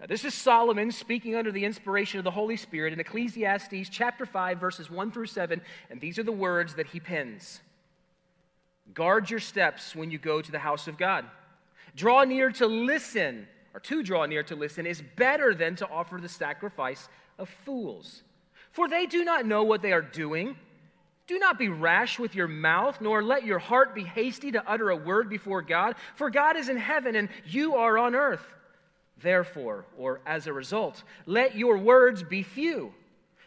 Now, this is Solomon speaking under the inspiration of the Holy Spirit in Ecclesiastes chapter 5, verses 1 through 7, and these are the words that he pens Guard your steps when you go to the house of God. Draw near to listen, or to draw near to listen, is better than to offer the sacrifice of fools. For they do not know what they are doing. Do not be rash with your mouth, nor let your heart be hasty to utter a word before God, for God is in heaven and you are on earth. Therefore, or as a result, let your words be few.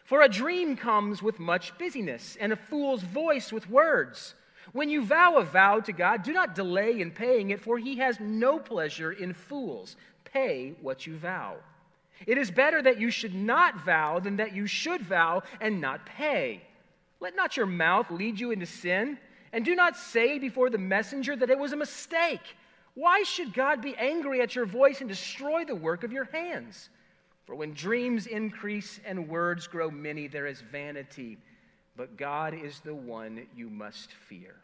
For a dream comes with much busyness, and a fool's voice with words. When you vow a vow to God, do not delay in paying it, for he has no pleasure in fools. Pay what you vow. It is better that you should not vow than that you should vow and not pay. Let not your mouth lead you into sin, and do not say before the messenger that it was a mistake. Why should God be angry at your voice and destroy the work of your hands? For when dreams increase and words grow many, there is vanity, but God is the one you must fear.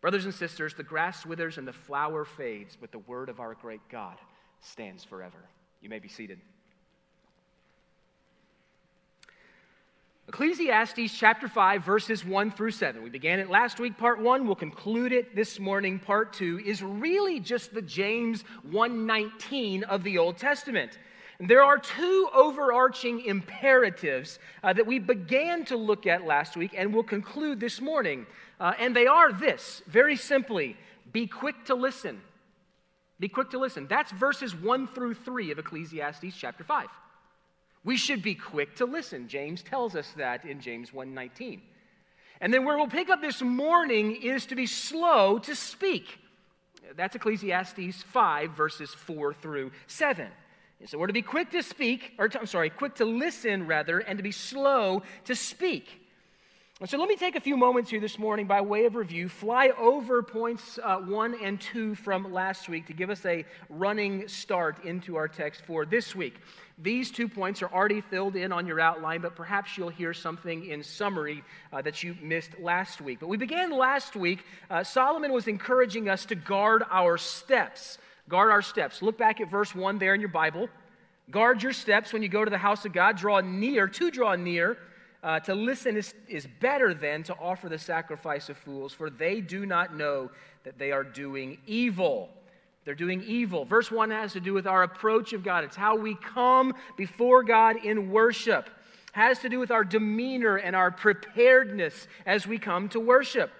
Brothers and sisters, the grass withers and the flower fades, but the word of our great God stands forever. You may be seated. Ecclesiastes chapter 5, verses 1 through 7. We began it last week, part 1. We'll conclude it this morning, part 2, is really just the James 119 of the Old Testament. There are two overarching imperatives uh, that we began to look at last week and will conclude this morning. Uh, and they are this very simply be quick to listen. Be quick to listen. That's verses 1 through 3 of Ecclesiastes chapter 5. We should be quick to listen. James tells us that in James 1:19. And then where we'll pick up this morning is to be slow to speak. That's Ecclesiastes 5 verses 4 through 7. And so we're to be quick to speak, or I'm sorry, quick to listen rather, and to be slow to speak. And so let me take a few moments here this morning by way of review, fly over points uh, one and two from last week to give us a running start into our text for this week. These two points are already filled in on your outline, but perhaps you'll hear something in summary uh, that you missed last week. But we began last week, uh, Solomon was encouraging us to guard our steps. Guard our steps. Look back at verse 1 there in your Bible. Guard your steps when you go to the house of God. Draw near, to draw near. Uh, to listen is, is better than to offer the sacrifice of fools, for they do not know that they are doing evil. They're doing evil. Verse 1 has to do with our approach of God. It's how we come before God in worship. Has to do with our demeanor and our preparedness as we come to worship.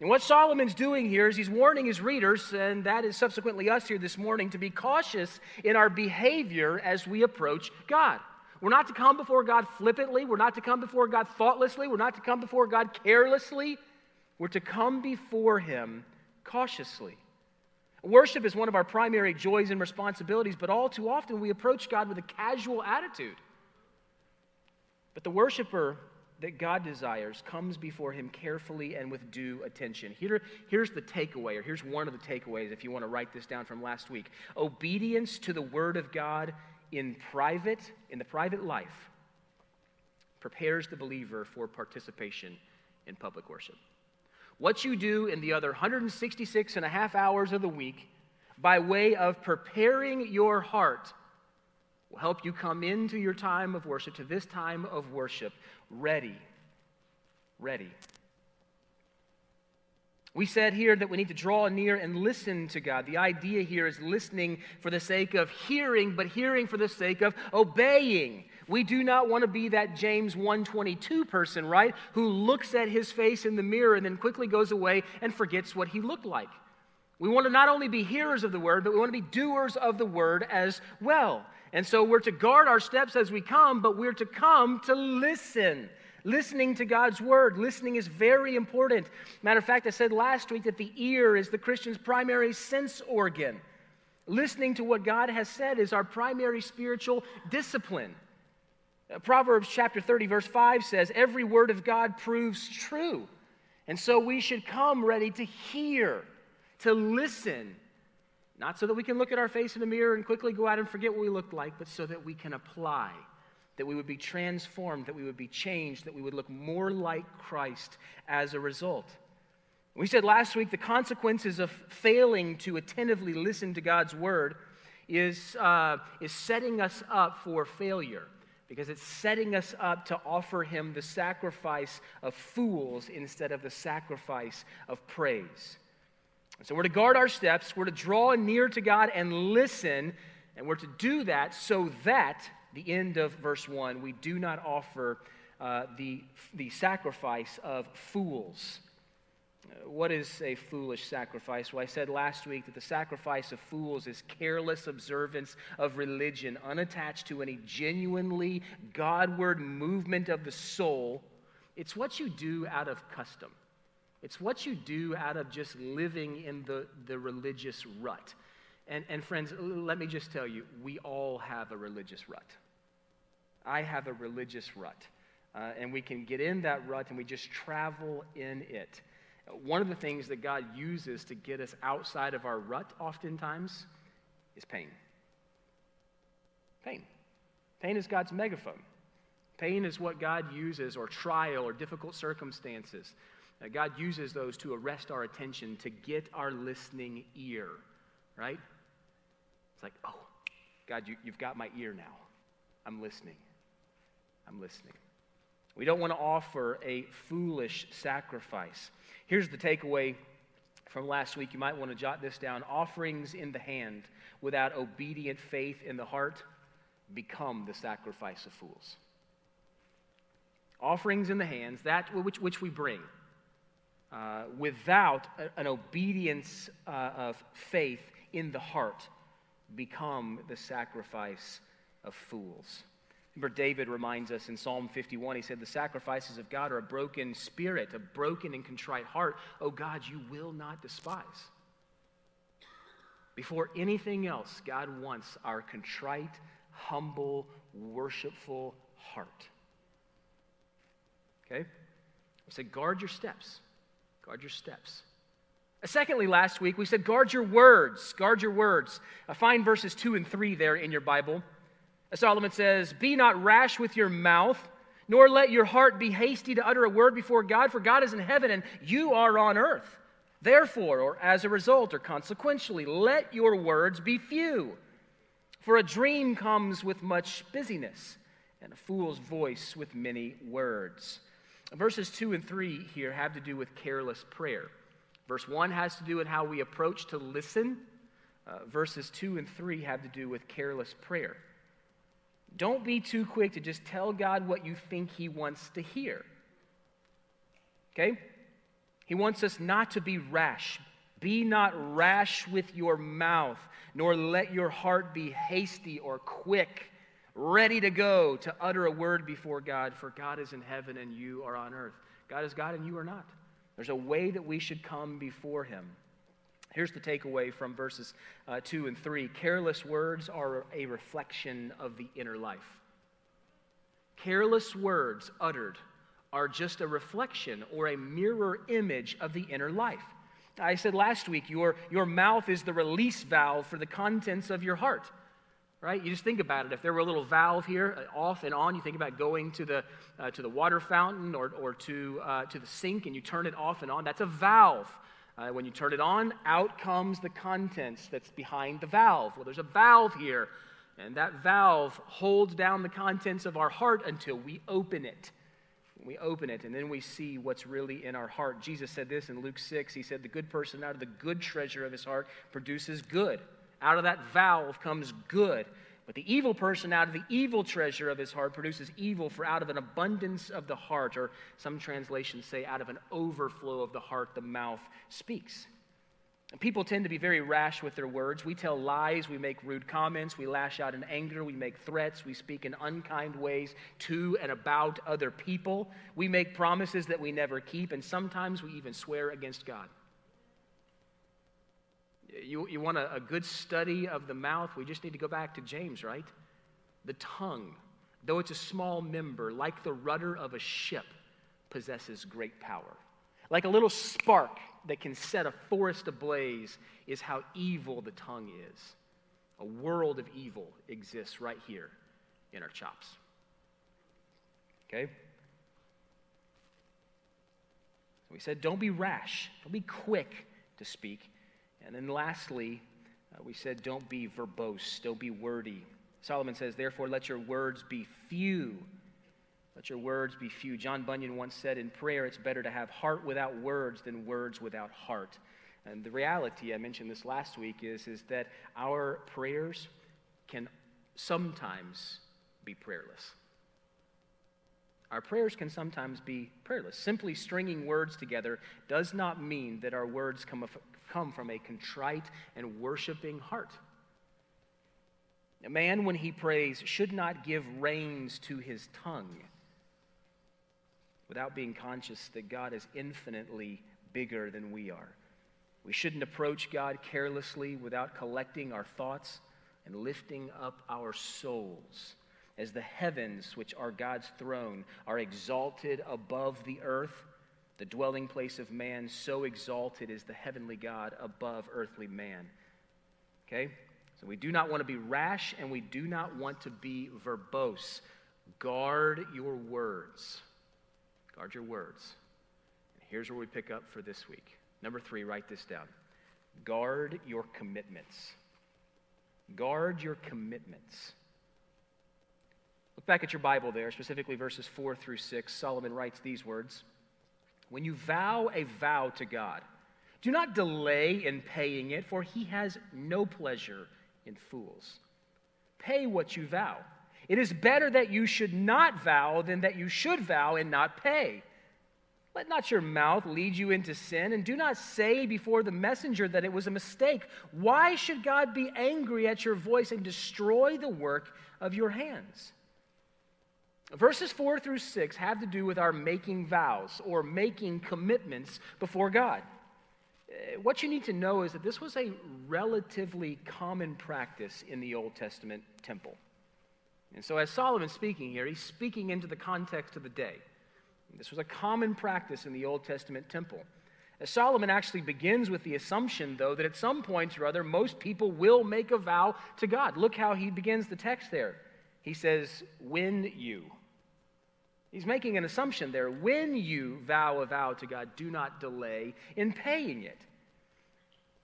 And what Solomon's doing here is he's warning his readers, and that is subsequently us here this morning, to be cautious in our behavior as we approach God. We're not to come before God flippantly. We're not to come before God thoughtlessly. We're not to come before God carelessly. We're to come before Him cautiously. Worship is one of our primary joys and responsibilities, but all too often we approach God with a casual attitude. But the worshiper that God desires comes before Him carefully and with due attention. Here, here's the takeaway, or here's one of the takeaways if you want to write this down from last week. Obedience to the Word of God in private, in the private life, prepares the believer for participation in public worship. What you do in the other 166 and a half hours of the week by way of preparing your heart will help you come into your time of worship, to this time of worship, ready. Ready. We said here that we need to draw near and listen to God. The idea here is listening for the sake of hearing, but hearing for the sake of obeying. We do not want to be that James 122 person, right? Who looks at his face in the mirror and then quickly goes away and forgets what he looked like. We want to not only be hearers of the word, but we want to be doers of the word as well. And so we're to guard our steps as we come, but we're to come to listen. Listening to God's word. Listening is very important. Matter of fact, I said last week that the ear is the Christian's primary sense organ. Listening to what God has said is our primary spiritual discipline. Proverbs chapter 30, verse 5 says, Every word of God proves true. And so we should come ready to hear, to listen, not so that we can look at our face in the mirror and quickly go out and forget what we looked like, but so that we can apply, that we would be transformed, that we would be changed, that we would look more like Christ as a result. We said last week the consequences of failing to attentively listen to God's word is, uh, is setting us up for failure because it's setting us up to offer him the sacrifice of fools instead of the sacrifice of praise. So we're to guard our steps, we're to draw near to God and listen, and we're to do that so that, the end of verse 1, we do not offer uh, the, the sacrifice of fools. What is a foolish sacrifice? Well, I said last week that the sacrifice of fools is careless observance of religion, unattached to any genuinely Godward movement of the soul. It's what you do out of custom, it's what you do out of just living in the, the religious rut. And, and friends, let me just tell you, we all have a religious rut. I have a religious rut. Uh, and we can get in that rut and we just travel in it. One of the things that God uses to get us outside of our rut, oftentimes, is pain. Pain. Pain is God's megaphone. Pain is what God uses, or trial, or difficult circumstances. Uh, God uses those to arrest our attention, to get our listening ear, right? It's like, oh, God, you, you've got my ear now. I'm listening. I'm listening. We don't want to offer a foolish sacrifice. Here's the takeaway from last week. You might want to jot this down. Offerings in the hand without obedient faith in the heart become the sacrifice of fools. Offerings in the hands, that which, which we bring, uh, without an obedience uh, of faith in the heart, become the sacrifice of fools. Remember, David reminds us in Psalm 51, he said, The sacrifices of God are a broken spirit, a broken and contrite heart. Oh God, you will not despise. Before anything else, God wants our contrite, humble, worshipful heart. Okay? We said, guard your steps. Guard your steps. Secondly, last week, we said, guard your words. Guard your words. Uh, find verses 2 and 3 there in your Bible. Solomon says, Be not rash with your mouth, nor let your heart be hasty to utter a word before God, for God is in heaven and you are on earth. Therefore, or as a result, or consequentially, let your words be few. For a dream comes with much busyness, and a fool's voice with many words. Verses 2 and 3 here have to do with careless prayer. Verse 1 has to do with how we approach to listen. Uh, verses 2 and 3 have to do with careless prayer. Don't be too quick to just tell God what you think He wants to hear. Okay? He wants us not to be rash. Be not rash with your mouth, nor let your heart be hasty or quick, ready to go to utter a word before God, for God is in heaven and you are on earth. God is God and you are not. There's a way that we should come before Him. Here's the takeaway from verses uh, 2 and 3 careless words are a reflection of the inner life. Careless words uttered are just a reflection or a mirror image of the inner life. I said last week, your, your mouth is the release valve for the contents of your heart, right? You just think about it. If there were a little valve here, uh, off and on, you think about going to the, uh, to the water fountain or, or to, uh, to the sink and you turn it off and on. That's a valve. Uh, when you turn it on, out comes the contents that's behind the valve. Well, there's a valve here, and that valve holds down the contents of our heart until we open it. We open it, and then we see what's really in our heart. Jesus said this in Luke 6. He said, The good person out of the good treasure of his heart produces good. Out of that valve comes good. But the evil person out of the evil treasure of his heart produces evil, for out of an abundance of the heart, or some translations say, out of an overflow of the heart, the mouth speaks. People tend to be very rash with their words. We tell lies, we make rude comments, we lash out in anger, we make threats, we speak in unkind ways to and about other people. We make promises that we never keep, and sometimes we even swear against God. You, you want a, a good study of the mouth? We just need to go back to James, right? The tongue, though it's a small member, like the rudder of a ship, possesses great power. Like a little spark that can set a forest ablaze, is how evil the tongue is. A world of evil exists right here in our chops. Okay? We said, don't be rash, don't be quick to speak. And then lastly, Uh, we said, don't be verbose, don't be wordy. Solomon says, therefore, let your words be few. Let your words be few. John Bunyan once said, in prayer, it's better to have heart without words than words without heart. And the reality, I mentioned this last week, is, is that our prayers can sometimes be prayerless. Our prayers can sometimes be prayerless. Simply stringing words together does not mean that our words come, come from a contrite and worshiping heart. A man, when he prays, should not give reins to his tongue without being conscious that God is infinitely bigger than we are. We shouldn't approach God carelessly without collecting our thoughts and lifting up our souls as the heavens, which are God's throne, are exalted above the earth, the dwelling place of man, so exalted is the heavenly God above earthly man. Okay? So we do not want to be rash and we do not want to be verbose. Guard your words. Guard your words. And here's where we pick up for this week. Number three, write this down. Guard your commitments. Guard your commitments. Look back at your Bible there, specifically verses 4 through 6. Solomon writes these words When you vow a vow to God, do not delay in paying it, for he has no pleasure in fools. Pay what you vow. It is better that you should not vow than that you should vow and not pay. Let not your mouth lead you into sin, and do not say before the messenger that it was a mistake. Why should God be angry at your voice and destroy the work of your hands? Verses 4 through 6 have to do with our making vows or making commitments before God. Uh, what you need to know is that this was a relatively common practice in the Old Testament temple. And so, as Solomon's speaking here, he's speaking into the context of the day. This was a common practice in the Old Testament temple. As Solomon actually begins with the assumption, though, that at some point or other, most people will make a vow to God. Look how he begins the text there. He says, When you. He's making an assumption there. When you vow a vow to God, do not delay in paying it.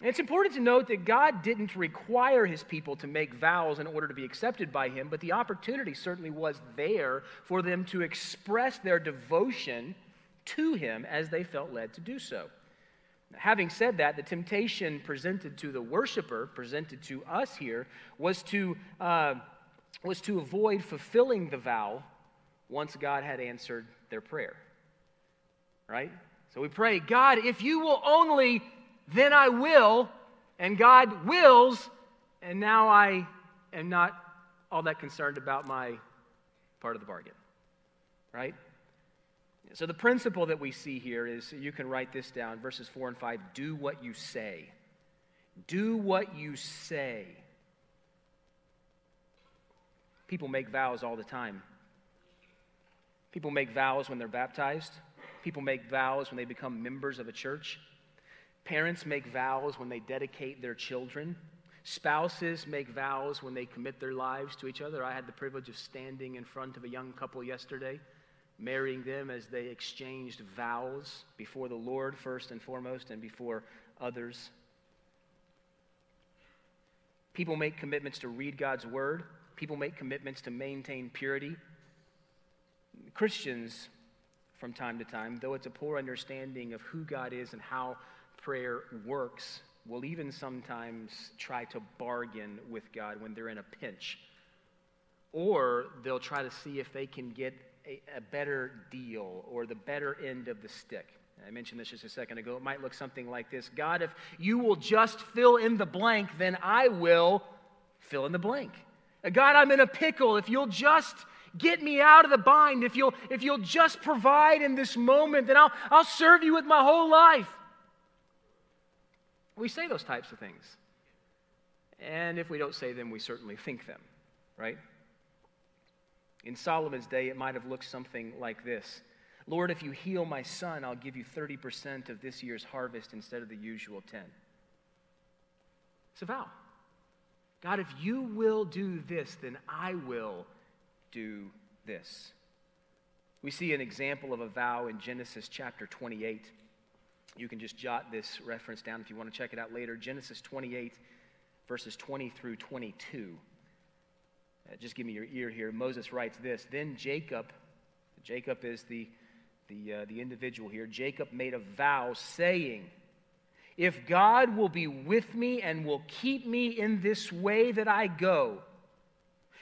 It's important to note that God didn't require his people to make vows in order to be accepted by him, but the opportunity certainly was there for them to express their devotion to him as they felt led to do so. Having said that, the temptation presented to the worshiper, presented to us here, was to, uh, was to avoid fulfilling the vow once God had answered their prayer. Right? So we pray, God, if you will only, then I will. And God wills, and now I am not all that concerned about my part of the bargain. Right? So the principle that we see here is you can write this down verses 4 and 5 do what you say. Do what you say. People make vows all the time. People make vows when they're baptized. People make vows when they become members of a church. Parents make vows when they dedicate their children. Spouses make vows when they commit their lives to each other. I had the privilege of standing in front of a young couple yesterday, marrying them as they exchanged vows before the Lord, first and foremost, and before others. People make commitments to read God's word. People make commitments to maintain purity. Christians, from time to time, though it's a poor understanding of who God is and how prayer works, will even sometimes try to bargain with God when they're in a pinch. Or they'll try to see if they can get a, a better deal or the better end of the stick. I mentioned this just a second ago. It might look something like this God, if you will just fill in the blank, then I will fill in the blank. God, I'm in a pickle. If you'll just get me out of the bind, if you'll, if you'll just provide in this moment, then I'll, I'll serve you with my whole life. We say those types of things. And if we don't say them, we certainly think them, right? In Solomon's day, it might have looked something like this Lord, if you heal my son, I'll give you 30% of this year's harvest instead of the usual 10. It's a vow. God, if you will do this, then I will do this. We see an example of a vow in Genesis chapter 28. You can just jot this reference down if you want to check it out later. Genesis 28, verses 20 through 22. Uh, just give me your ear here. Moses writes this Then Jacob, Jacob is the, the, uh, the individual here, Jacob made a vow saying, If God will be with me and will keep me in this way that I go,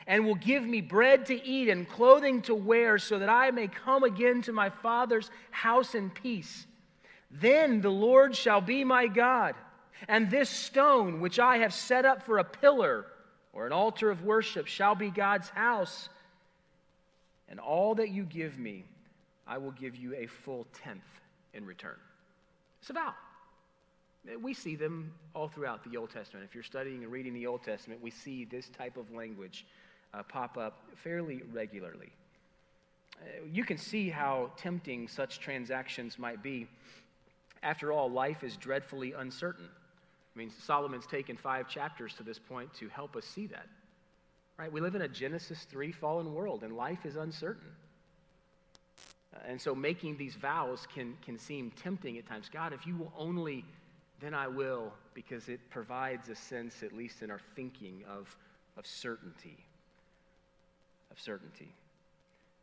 and will give me bread to eat and clothing to wear, so that I may come again to my father's house in peace. Then the Lord shall be my God, and this stone which I have set up for a pillar or an altar of worship shall be God's house. And all that you give me, I will give you a full tenth in return. It's a vow. We see them all throughout the Old Testament. If you're studying and reading the Old Testament, we see this type of language uh, pop up fairly regularly. Uh, you can see how tempting such transactions might be. After all, life is dreadfully uncertain. I mean, Solomon's taken five chapters to this point to help us see that. Right? We live in a Genesis 3 fallen world, and life is uncertain. Uh, and so making these vows can, can seem tempting at times. God, if you will only, then I will, because it provides a sense, at least in our thinking, of, of certainty. Of certainty.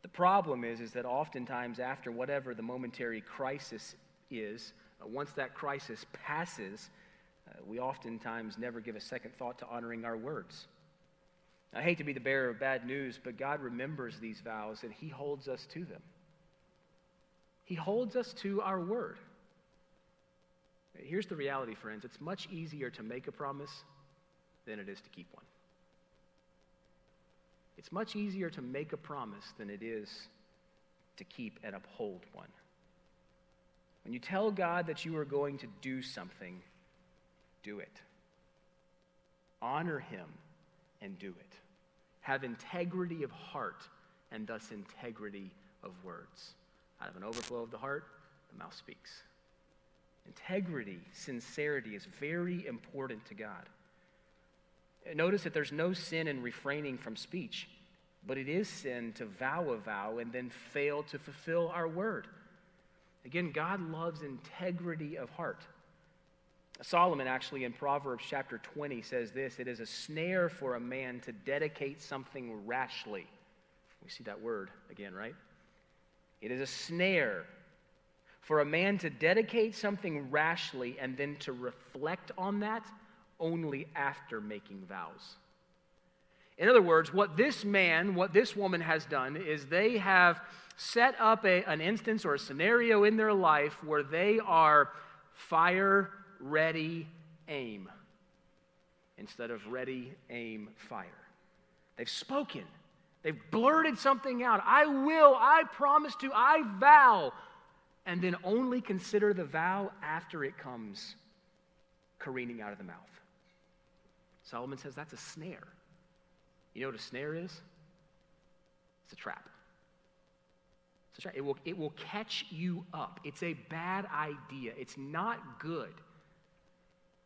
The problem is, is that oftentimes after whatever the momentary crisis is, uh, once that crisis passes, uh, we oftentimes never give a second thought to honoring our words. I hate to be the bearer of bad news, but God remembers these vows and He holds us to them. He holds us to our word. Here's the reality, friends it's much easier to make a promise than it is to keep one. It's much easier to make a promise than it is to keep and uphold one. When you tell God that you are going to do something, do it. Honor him and do it. Have integrity of heart and thus integrity of words. Out of an overflow of the heart, the mouth speaks. Integrity, sincerity is very important to God. Notice that there's no sin in refraining from speech, but it is sin to vow a vow and then fail to fulfill our word. Again, God loves integrity of heart. Solomon, actually, in Proverbs chapter 20, says this It is a snare for a man to dedicate something rashly. We see that word again, right? It is a snare for a man to dedicate something rashly and then to reflect on that only after making vows. In other words, what this man, what this woman has done is they have set up a, an instance or a scenario in their life where they are fire ready, aim, instead of ready, aim, fire. They've spoken. They've blurted something out. I will, I promise to, I vow. And then only consider the vow after it comes careening out of the mouth. Solomon says that's a snare. You know what a snare is? It's a trap. It's a trap. It will, it will catch you up. It's a bad idea. It's not good.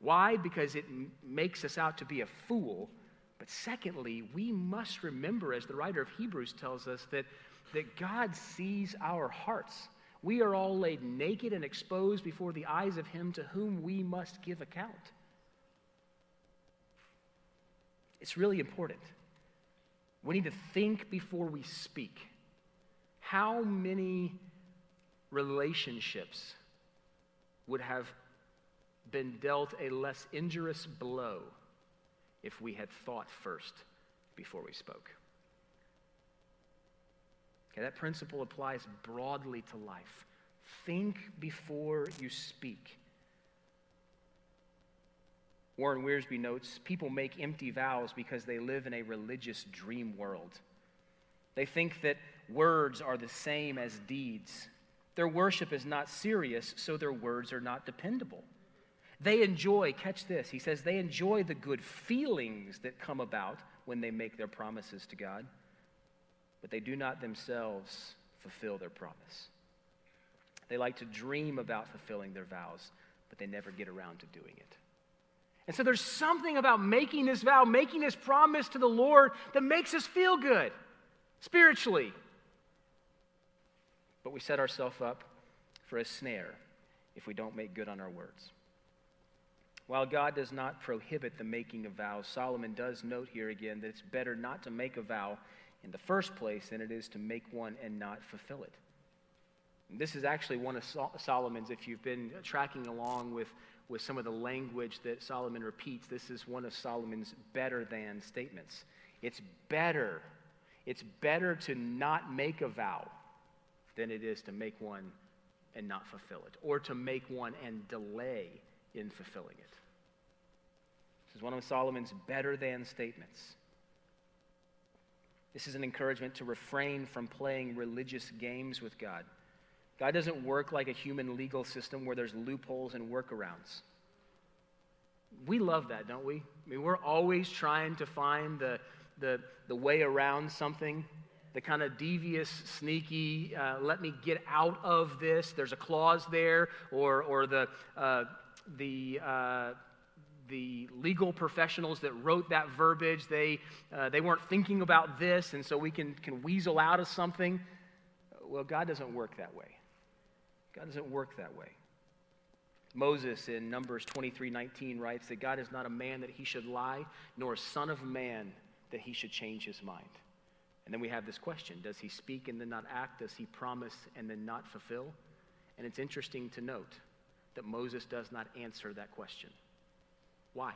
Why? Because it m- makes us out to be a fool. But secondly, we must remember, as the writer of Hebrews tells us, that, that God sees our hearts. We are all laid naked and exposed before the eyes of Him to whom we must give account. It's really important. We need to think before we speak. How many relationships would have been dealt a less injurious blow if we had thought first before we spoke. Okay, that principle applies broadly to life. Think before you speak. Warren Wiersbe notes people make empty vows because they live in a religious dream world. They think that words are the same as deeds. Their worship is not serious, so their words are not dependable. They enjoy, catch this, he says, they enjoy the good feelings that come about when they make their promises to God, but they do not themselves fulfill their promise. They like to dream about fulfilling their vows, but they never get around to doing it. And so there's something about making this vow, making this promise to the Lord that makes us feel good spiritually. But we set ourselves up for a snare if we don't make good on our words. While God does not prohibit the making of vows, Solomon does note here again that it's better not to make a vow in the first place than it is to make one and not fulfill it. This is actually one of Solomon's, if you've been tracking along with, with some of the language that Solomon repeats, this is one of Solomon's better than statements. It's better. It's better to not make a vow than it is to make one and not fulfill it, or to make one and delay in fulfilling it. This is one of Solomon's better than statements. This is an encouragement to refrain from playing religious games with God. God doesn't work like a human legal system where there's loopholes and workarounds. We love that, don't we? I mean, we're always trying to find the, the, the way around something, the kind of devious, sneaky, uh, let me get out of this. There's a clause there, or, or the, uh, the, uh, the legal professionals that wrote that verbiage, they, uh, they weren't thinking about this, and so we can, can weasel out of something. Well, God doesn't work that way. God doesn't work that way. Moses in Numbers 23 19 writes that God is not a man that he should lie, nor a son of man that he should change his mind. And then we have this question Does he speak and then not act? Does he promise and then not fulfill? And it's interesting to note that Moses does not answer that question. Why?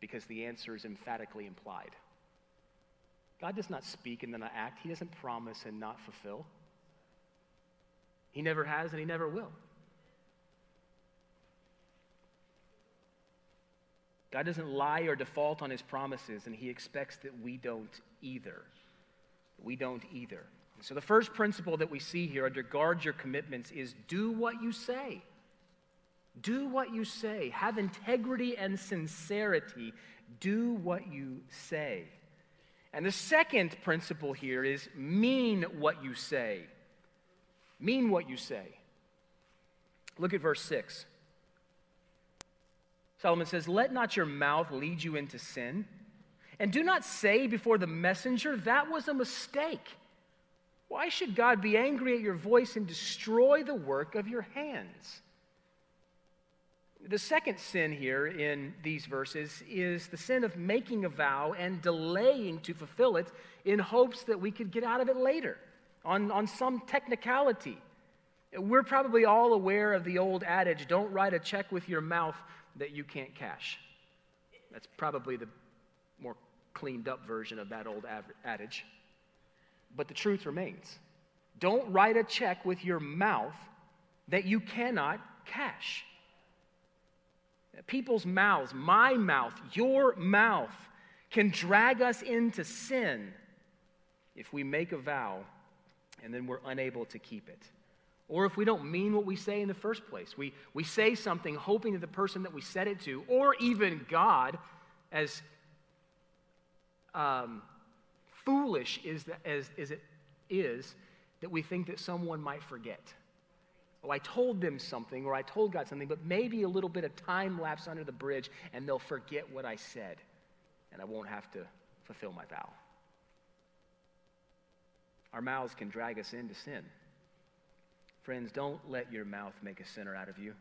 Because the answer is emphatically implied. God does not speak and then not act, He doesn't promise and not fulfill. He never has and He never will. God doesn't lie or default on his promises, and he expects that we don't either. We don't either. So, the first principle that we see here under guard your commitments is do what you say. Do what you say. Have integrity and sincerity. Do what you say. And the second principle here is mean what you say. Mean what you say. Look at verse 6. Solomon says, Let not your mouth lead you into sin. And do not say before the messenger, That was a mistake. Why should God be angry at your voice and destroy the work of your hands? The second sin here in these verses is the sin of making a vow and delaying to fulfill it in hopes that we could get out of it later on, on some technicality. We're probably all aware of the old adage don't write a check with your mouth that you can't cash. That's probably the more cleaned up version of that old adage. But the truth remains don't write a check with your mouth that you cannot cash. People's mouths, my mouth, your mouth, can drag us into sin if we make a vow and then we're unable to keep it. Or if we don't mean what we say in the first place, we, we say something hoping that the person that we said it to, or even God, as um, foolish is the, as, as it is, that we think that someone might forget. Oh, I told them something, or I told God something, but maybe a little bit of time lapse under the bridge, and they'll forget what I said, and I won't have to fulfill my vow. Our mouths can drag us into sin. Friends, don't let your mouth make a sinner out of you.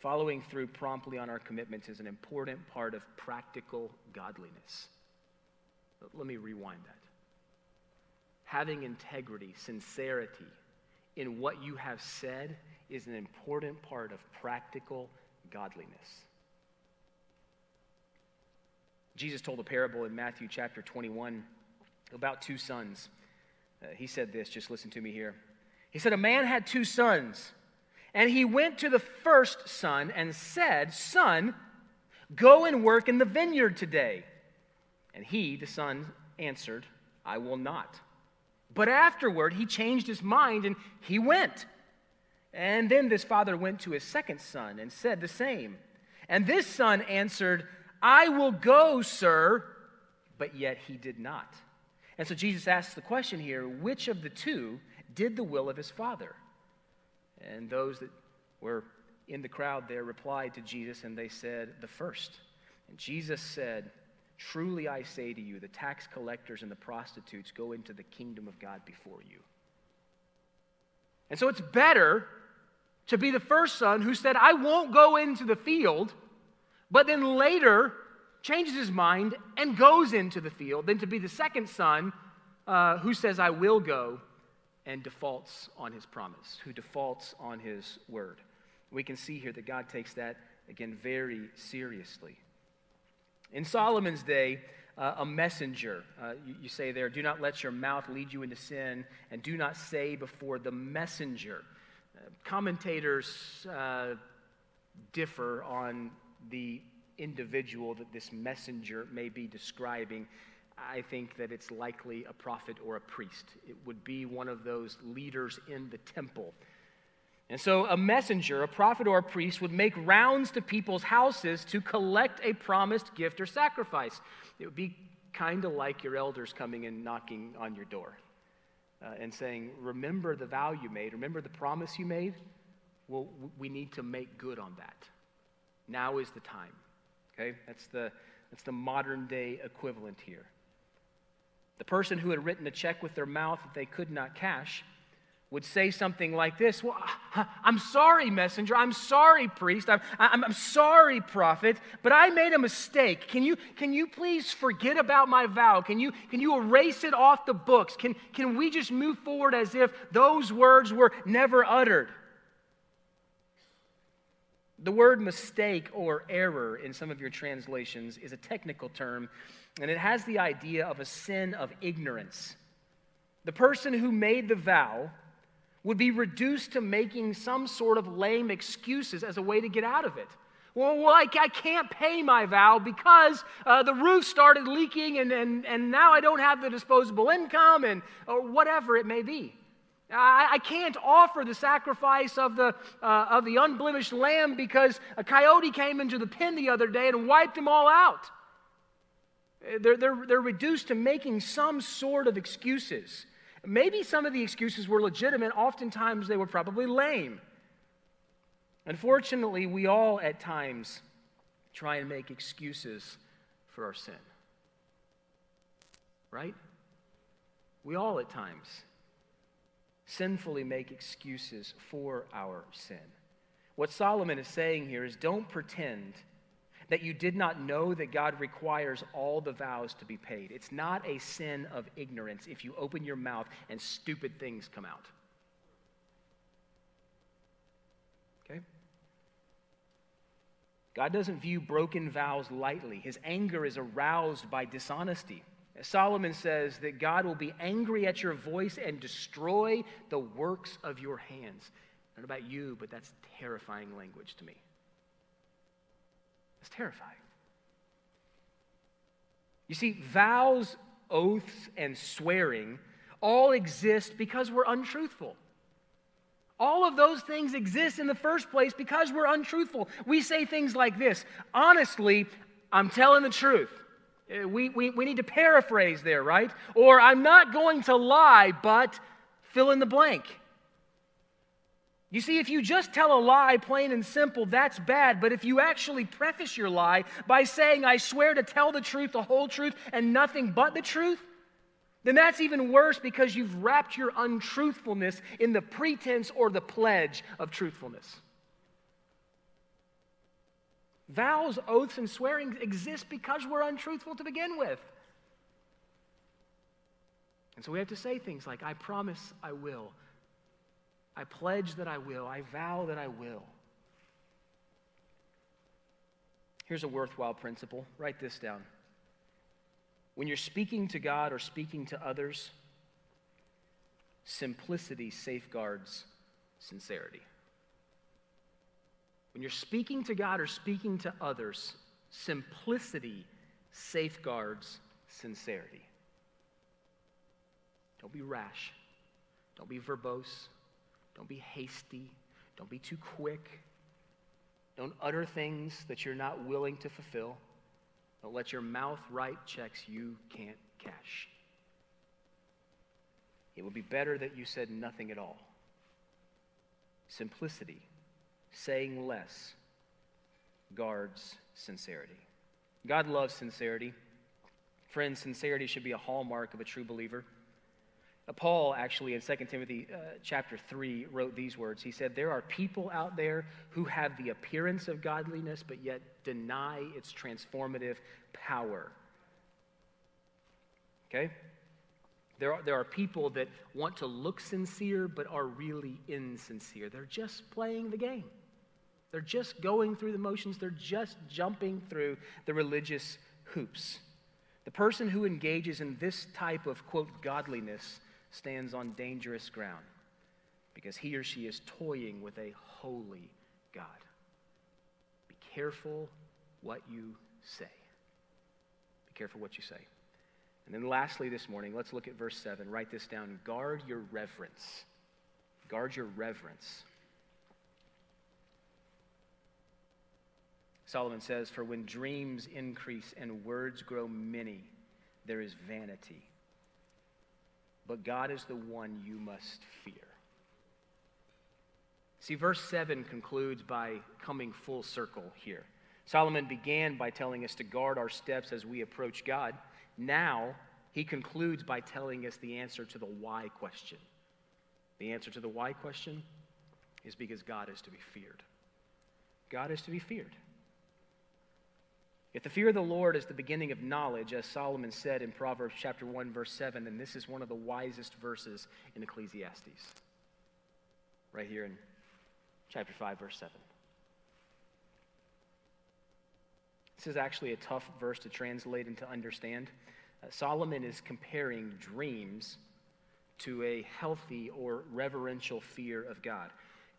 Following through promptly on our commitments is an important part of practical godliness. Let me rewind that. Having integrity, sincerity in what you have said is an important part of practical godliness. Jesus told a parable in Matthew chapter 21 about two sons. Uh, he said this, just listen to me here. He said, A man had two sons, and he went to the first son and said, Son, go and work in the vineyard today. And he, the son, answered, I will not. But afterward, he changed his mind and he went. And then this father went to his second son and said the same. And this son answered, I will go, sir. But yet he did not. And so Jesus asks the question here which of the two did the will of his Father. And those that were in the crowd there replied to Jesus and they said, The first. And Jesus said, Truly I say to you, the tax collectors and the prostitutes go into the kingdom of God before you. And so it's better to be the first son who said, I won't go into the field, but then later changes his mind and goes into the field, than to be the second son uh, who says, I will go, and defaults on his promise, who defaults on his word. We can see here that God takes that, again, very seriously. In Solomon's day, uh, a messenger, uh, you, you, say there, do not let your mouth lead you into sin, and do not say before the messenger. Uh, commentators uh, differ on the individual that this messenger may be describing. I think that it's likely a prophet or a priest. It would be one of those leaders in the temple. And so, a messenger, a prophet or a priest, would make rounds to people's houses to collect a promised gift or sacrifice. It would be kind of like your elders coming and knocking on your door uh, and saying, Remember the vow you made, remember the promise you made? Well, we need to make good on that. Now is the time. Okay? That's the, that's the modern day equivalent here. The person who had written a check with their mouth that they could not cash would say something like this Well, I'm sorry, messenger. I'm sorry, priest. I'm, I'm, I'm, sorry, prophet, but I made a mistake. Can you, can you please forget about my vow? Can you, can you erase it off the books? Can, can we just move forward as if those words were never uttered? The word mistake or error in some of your translations is a technical term, and it has the idea of a sin of ignorance. The person who made the vow would be reduced to making some sort of lame excuses as a way to get out of it. Well, well I, I can't pay my vow because uh, the roof started leaking and, and, and now I don't have the disposable income and or whatever it may be. I, I can't offer the sacrifice of the, uh, of the unblemished lamb because a coyote came into the pen the other day and wiped them all out. They're, they're, they're reduced to making some sort of excuses. Maybe some of the excuses were legitimate, oftentimes they were probably lame. Unfortunately, we all at times try and make excuses for our sin. Right? We all at times sinfully make excuses for our sin. What Solomon is saying here is don't pretend that you did not know that God requires all the vows to be paid. It's not a sin of ignorance if you open your mouth and stupid things come out. Okay? God doesn't view broken vows lightly. His anger is aroused by dishonesty. Solomon says that God will be angry at your voice and destroy the works of your hands. I don't know about you, but that's terrifying language to me. It's terrifying. You see, vows, oaths, and swearing all exist because we're untruthful. All of those things exist in the first place because we're untruthful. We say things like this Honestly, I'm telling the truth. Uh, we, we, we need to paraphrase there, right? Or I'm not going to lie, but fill in the blank. You see, if you just tell a lie, plain and simple, that's bad. But if you actually preface your lie by saying, I swear to tell the truth, the whole truth, and nothing but the truth, then that's even worse because you've wrapped your untruthfulness in the pretense or the pledge of truthfulness. Vows, oaths, and swearing exist because we're untruthful to begin with. And so we have to say things like, I promise I will. I pledge that I will. I vow that I will. Here's a worthwhile principle. Write this down. When you're speaking to God or speaking to others, simplicity safeguards sincerity. When you're speaking to God or speaking to others, simplicity safeguards sincerity. Don't be rash. Don't be verbose. Don't be hasty. Don't be too quick. Don't utter things that you're not willing to fulfill. Don't let your mouth write checks you can't cash. It would be better that you said nothing at all. Simplicity saying less guards sincerity. God loves sincerity. Friends, sincerity should be a hallmark of a true believer. Uh, Paul actually in 2 Timothy uh, chapter 3 wrote these words. He said, There are people out there who have the appearance of godliness, but yet deny its transformative power. Okay? There are, there are people that want to look sincere, but are really insincere. They're just playing the game. They're just going through the motions, they're just jumping through the religious hoops. The person who engages in this type of, quote, godliness stands on dangerous ground because he or she is toying with a holy God. Be careful what you say. Be careful what you say. And then, lastly, this morning, let's look at verse 7. Write this down. Guard your reverence. Guard your reverence. Solomon says, For when dreams increase and words grow many, there is vanity but God is the one you must fear. See, verse 7 concludes by coming full circle here. Solomon began by telling us to guard our steps as we approach God. Now, he concludes by telling us the answer to the why question. The answer to the why question is because God is to be feared. God is to be feared. If the fear of the Lord is the beginning of knowledge, as Solomon said in Proverbs chapter 1, verse 7, then this is one of the wisest verses in Ecclesiastes. Right here in chapter 5, verse 7. This is actually a tough verse to translate and to understand. Uh, Solomon is comparing dreams to a healthy or reverential fear of God.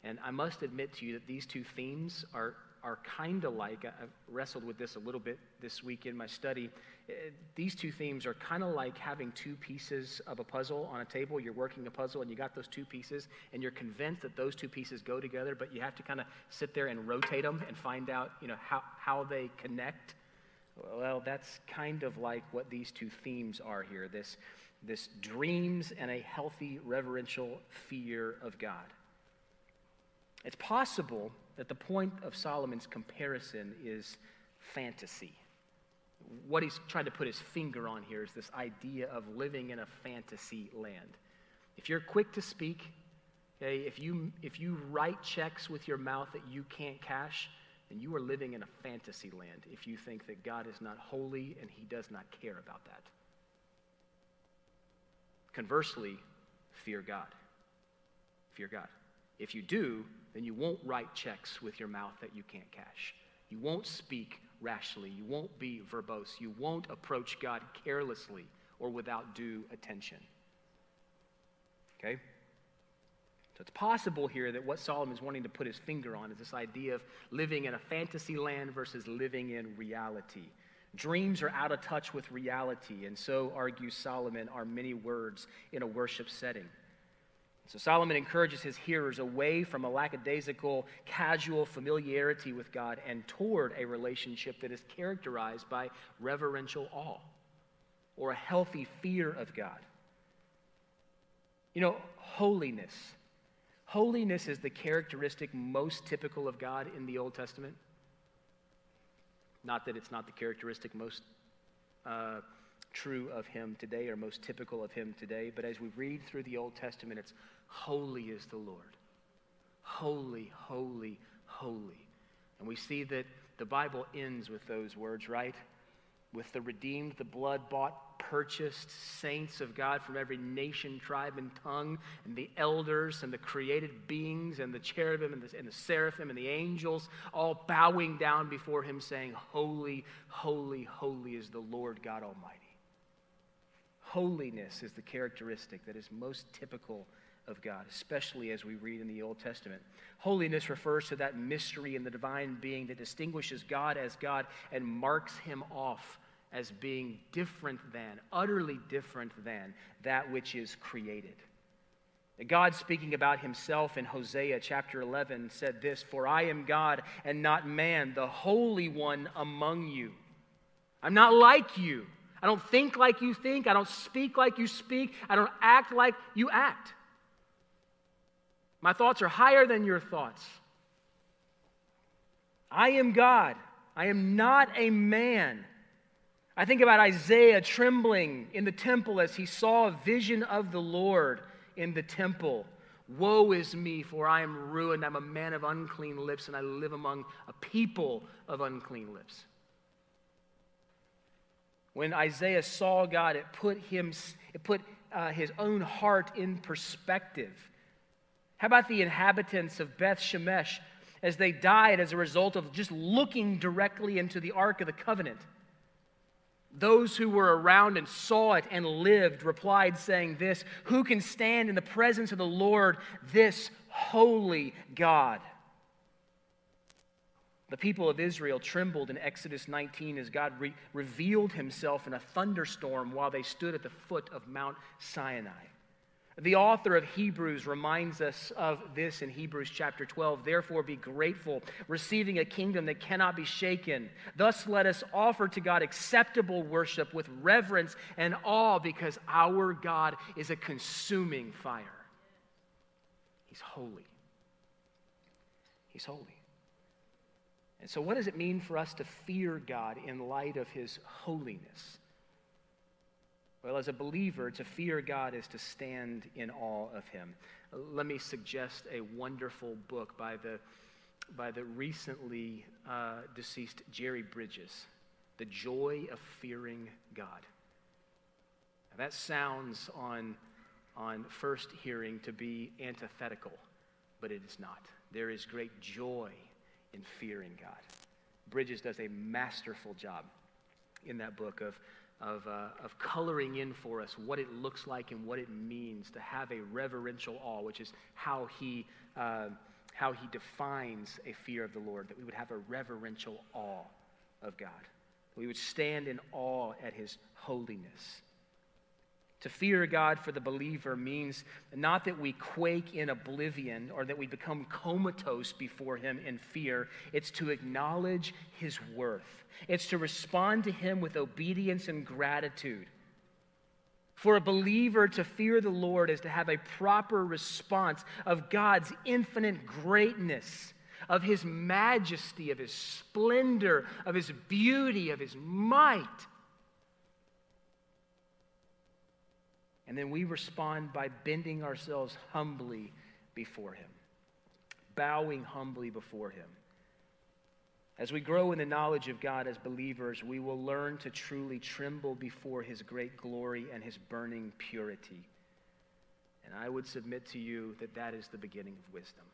And I must admit to you that these two themes are are kind of like, I've wrestled with this a little bit this week in my study. Uh, these two themes are kind of like having two pieces of a puzzle on a table. You're working a puzzle and you got those two pieces, and you're convinced that those two pieces go together, but you have to kind of sit there and rotate them and find out, you know, how, how they connect. Well, that's kind of like what these two themes are here this, this dreams and a healthy reverential fear of God. It's possible that the point of Solomon's comparison is fantasy. What he's trying to put his finger on here is this idea of living in a fantasy land. If you're quick to speak, okay, if you, if you write checks with your mouth that you can't cash, then you are living in a fantasy land if you think that God is not holy and he does not care about that. Conversely, fear God. Fear God. If you do, then you won't write checks with your mouth that you can't cash. You won't speak rashly. You won't be verbose. You won't approach God carelessly or without due attention. Okay? So it's possible here that what Solomon is wanting to put his finger on is this idea of living in a fantasy land versus living in reality. Dreams are out of touch with reality, and so, argues Solomon, are many words in a worship setting. So Solomon encourages his hearers away from a lackadaisical, casual familiarity with God and toward a relationship that is characterized by reverential awe or a healthy fear of God. You know, holiness. Holiness is the characteristic most typical of God in the Old Testament. Not that it's not the characteristic most uh, true of him today or most typical of him today, but as we read through the Old Testament, it's Holy is the Lord. Holy, holy, holy. And we see that the Bible ends with those words, right? With the redeemed, the blood bought, purchased saints of God from every nation, tribe, and tongue, and the elders, and the created beings, and the cherubim, and the, and the seraphim, and the angels, all bowing down before him, saying, Holy, holy, holy is the Lord God Almighty. Holiness is the characteristic that is most typical of God, especially as we read in the Old Testament. Holiness refers to that mystery in the divine being that distinguishes God as God and marks him off as being different than, utterly different than that which is created. God, speaking about himself in Hosea chapter 11, said this For I am God and not man, the Holy One among you. I'm not like you. I don't think like you think. I don't speak like you speak. I don't act like you act. My thoughts are higher than your thoughts. I am God. I am not a man. I think about Isaiah trembling in the temple as he saw a vision of the Lord in the temple. Woe is me, for I am ruined. I'm a man of unclean lips, and I live among a people of unclean lips. When Isaiah saw God, it put, him, it put uh, his own heart in perspective. How about the inhabitants of Beth Shemesh as they died as a result of just looking directly into the Ark of the Covenant? Those who were around and saw it and lived replied, saying, This, who can stand in the presence of the Lord, this holy God? The people of Israel trembled in Exodus 19 as God re- revealed himself in a thunderstorm while they stood at the foot of Mount Sinai. The author of Hebrews reminds us of this in Hebrews chapter 12. Therefore, be grateful, receiving a kingdom that cannot be shaken. Thus, let us offer to God acceptable worship with reverence and awe, because our God is a consuming fire. He's holy. He's holy. And so, what does it mean for us to fear God in light of his holiness? Well, as a believer, to fear God is to stand in awe of him. Let me suggest a wonderful book by the, by the recently uh, deceased Jerry Bridges The Joy of Fearing God. Now, that sounds on, on first hearing to be antithetical, but it is not. There is great joy in fearing God. Bridges does a masterful job in that book of of, uh, of coloring in for us what it looks like and what it means to have a reverential awe, which is how he, uh, how he defines a fear of the Lord, that we would have a reverential awe of God. We would stand in awe at his holiness. To fear God for the believer means not that we quake in oblivion or that we become comatose before Him in fear. It's to acknowledge His worth, it's to respond to Him with obedience and gratitude. For a believer to fear the Lord is to have a proper response of God's infinite greatness, of His majesty, of His splendor, of His beauty, of His might. And then we respond by bending ourselves humbly before Him, bowing humbly before Him. As we grow in the knowledge of God as believers, we will learn to truly tremble before His great glory and His burning purity. And I would submit to you that that is the beginning of wisdom.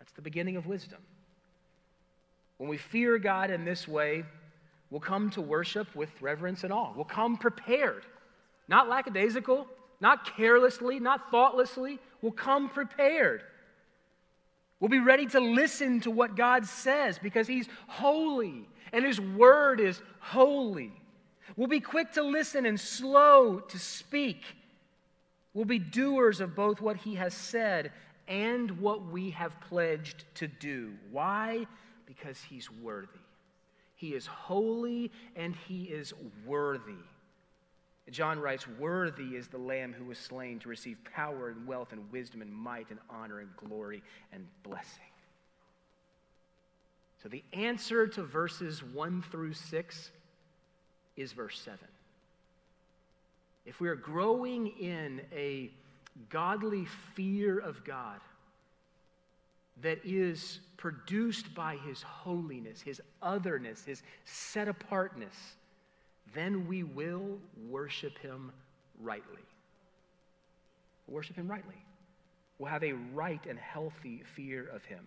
That's the beginning of wisdom. When we fear God in this way, we'll come to worship with reverence and awe. We'll come prepared not lackadaisical, not carelessly, not thoughtlessly. We'll come prepared. We'll be ready to listen to what God says because He's holy and His word is holy. We'll be quick to listen and slow to speak. We'll be doers of both what He has said and what we have pledged to do. Why? Because He's worthy. He is holy and He is worthy. John writes, Worthy is the Lamb who was slain to receive power and wealth and wisdom and might and honor and glory and blessing. So the answer to verses 1 through 6 is verse 7. If we are growing in a godly fear of God that is produced by his holiness, his otherness, his set apartness, then we will worship him rightly. Worship him rightly. We'll have a right and healthy fear of him.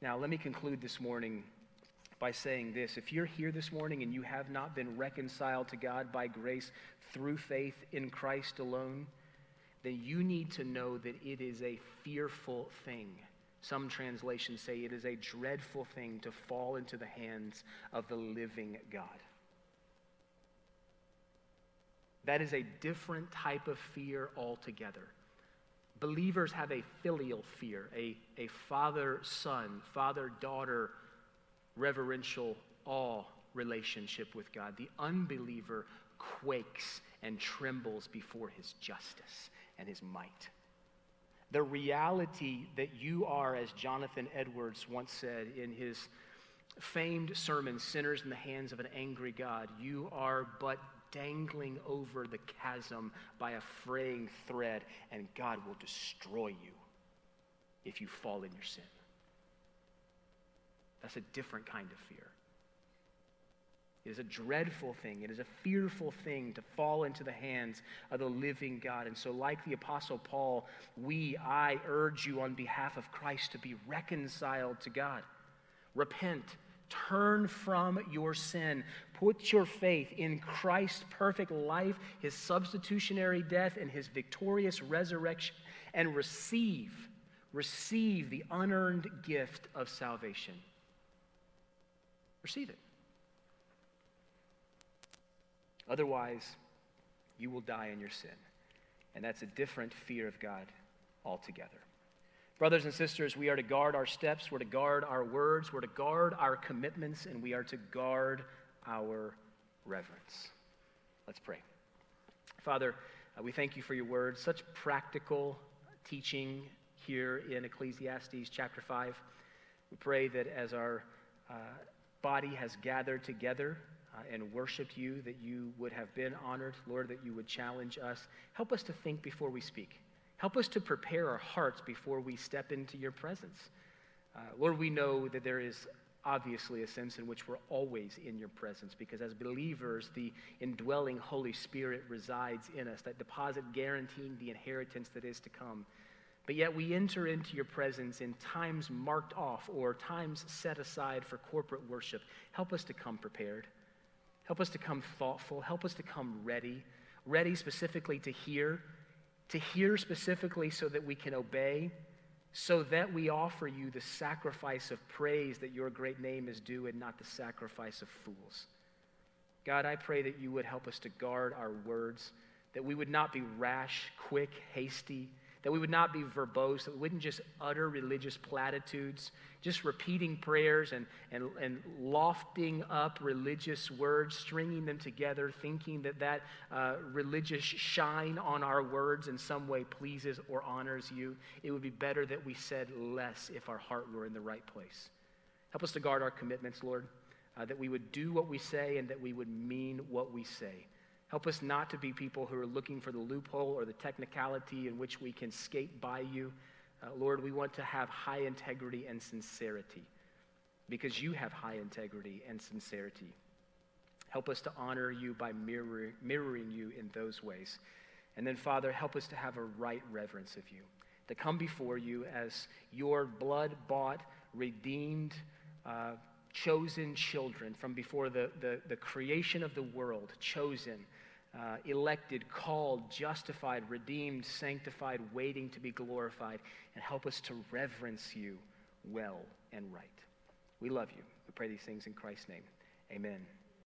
Now, let me conclude this morning by saying this. If you're here this morning and you have not been reconciled to God by grace through faith in Christ alone, then you need to know that it is a fearful thing. Some translations say it is a dreadful thing to fall into the hands of the living God. That is a different type of fear altogether. Believers have a filial fear, a, a father son, father daughter reverential awe relationship with God. The unbeliever quakes and trembles before his justice and his might. The reality that you are, as Jonathan Edwards once said in his famed sermon, Sinners in the Hands of an Angry God, you are but dangling over the chasm by a fraying thread, and God will destroy you if you fall in your sin. That's a different kind of fear. It is a dreadful thing. It is a fearful thing to fall into the hands of the living God. And so, like the Apostle Paul, we, I urge you on behalf of Christ to be reconciled to God. Repent. Turn from your sin. Put your faith in Christ's perfect life, his substitutionary death, and his victorious resurrection, and receive, receive the unearned gift of salvation. Receive it. Otherwise, you will die in your sin. And that's a different fear of God altogether. Brothers and sisters, we are to guard our steps, we're to guard our words, we're to guard our commitments, and we are to guard our reverence. Let's pray. Father, uh, we thank you for your words, such practical teaching here in Ecclesiastes chapter 5. We pray that as our uh, body has gathered together uh, and worshiped you, that you would have been honored. Lord, that you would challenge us. Help us to think before we speak. Help us to prepare our hearts before we step into your presence. Uh, Lord, we know that there is obviously a sense in which we're always in your presence because as believers, the indwelling Holy Spirit resides in us, that deposit guaranteeing the inheritance that is to come. But yet we enter into your presence in times marked off or times set aside for corporate worship. Help us to come prepared. Help us to come thoughtful. Help us to come ready, ready specifically to hear, to hear specifically so that we can obey, so that we offer you the sacrifice of praise that your great name is due and not the sacrifice of fools. God, I pray that you would help us to guard our words, that we would not be rash, quick, hasty that we would not be verbose, that we wouldn't just utter religious platitudes, just repeating prayers and, and, and lofting up religious words, stringing them together, thinking that that uh, religious shine on our words in some way pleases or honors you. It would be better that we said less if our heart were in the right place. Help us to guard our commitments, Lord, uh, that we would do what we say and that we would mean what we say. Help us not to be people who are looking for the loophole or the technicality in which we can skate by you. Uh, Lord, we want to have high integrity and sincerity because you have high integrity and sincerity. Help us to honor you by mirror, mirroring you in those ways. And then, Father, help us to have a right reverence of you, to come before you as your blood bought, redeemed, uh, chosen children from before the, the, the creation of the world, chosen uh, elected, called, justified, redeemed, sanctified, waiting to be glorified, and help us to reverence you well and right. We love you. We pray these things in Christ's name. Amen.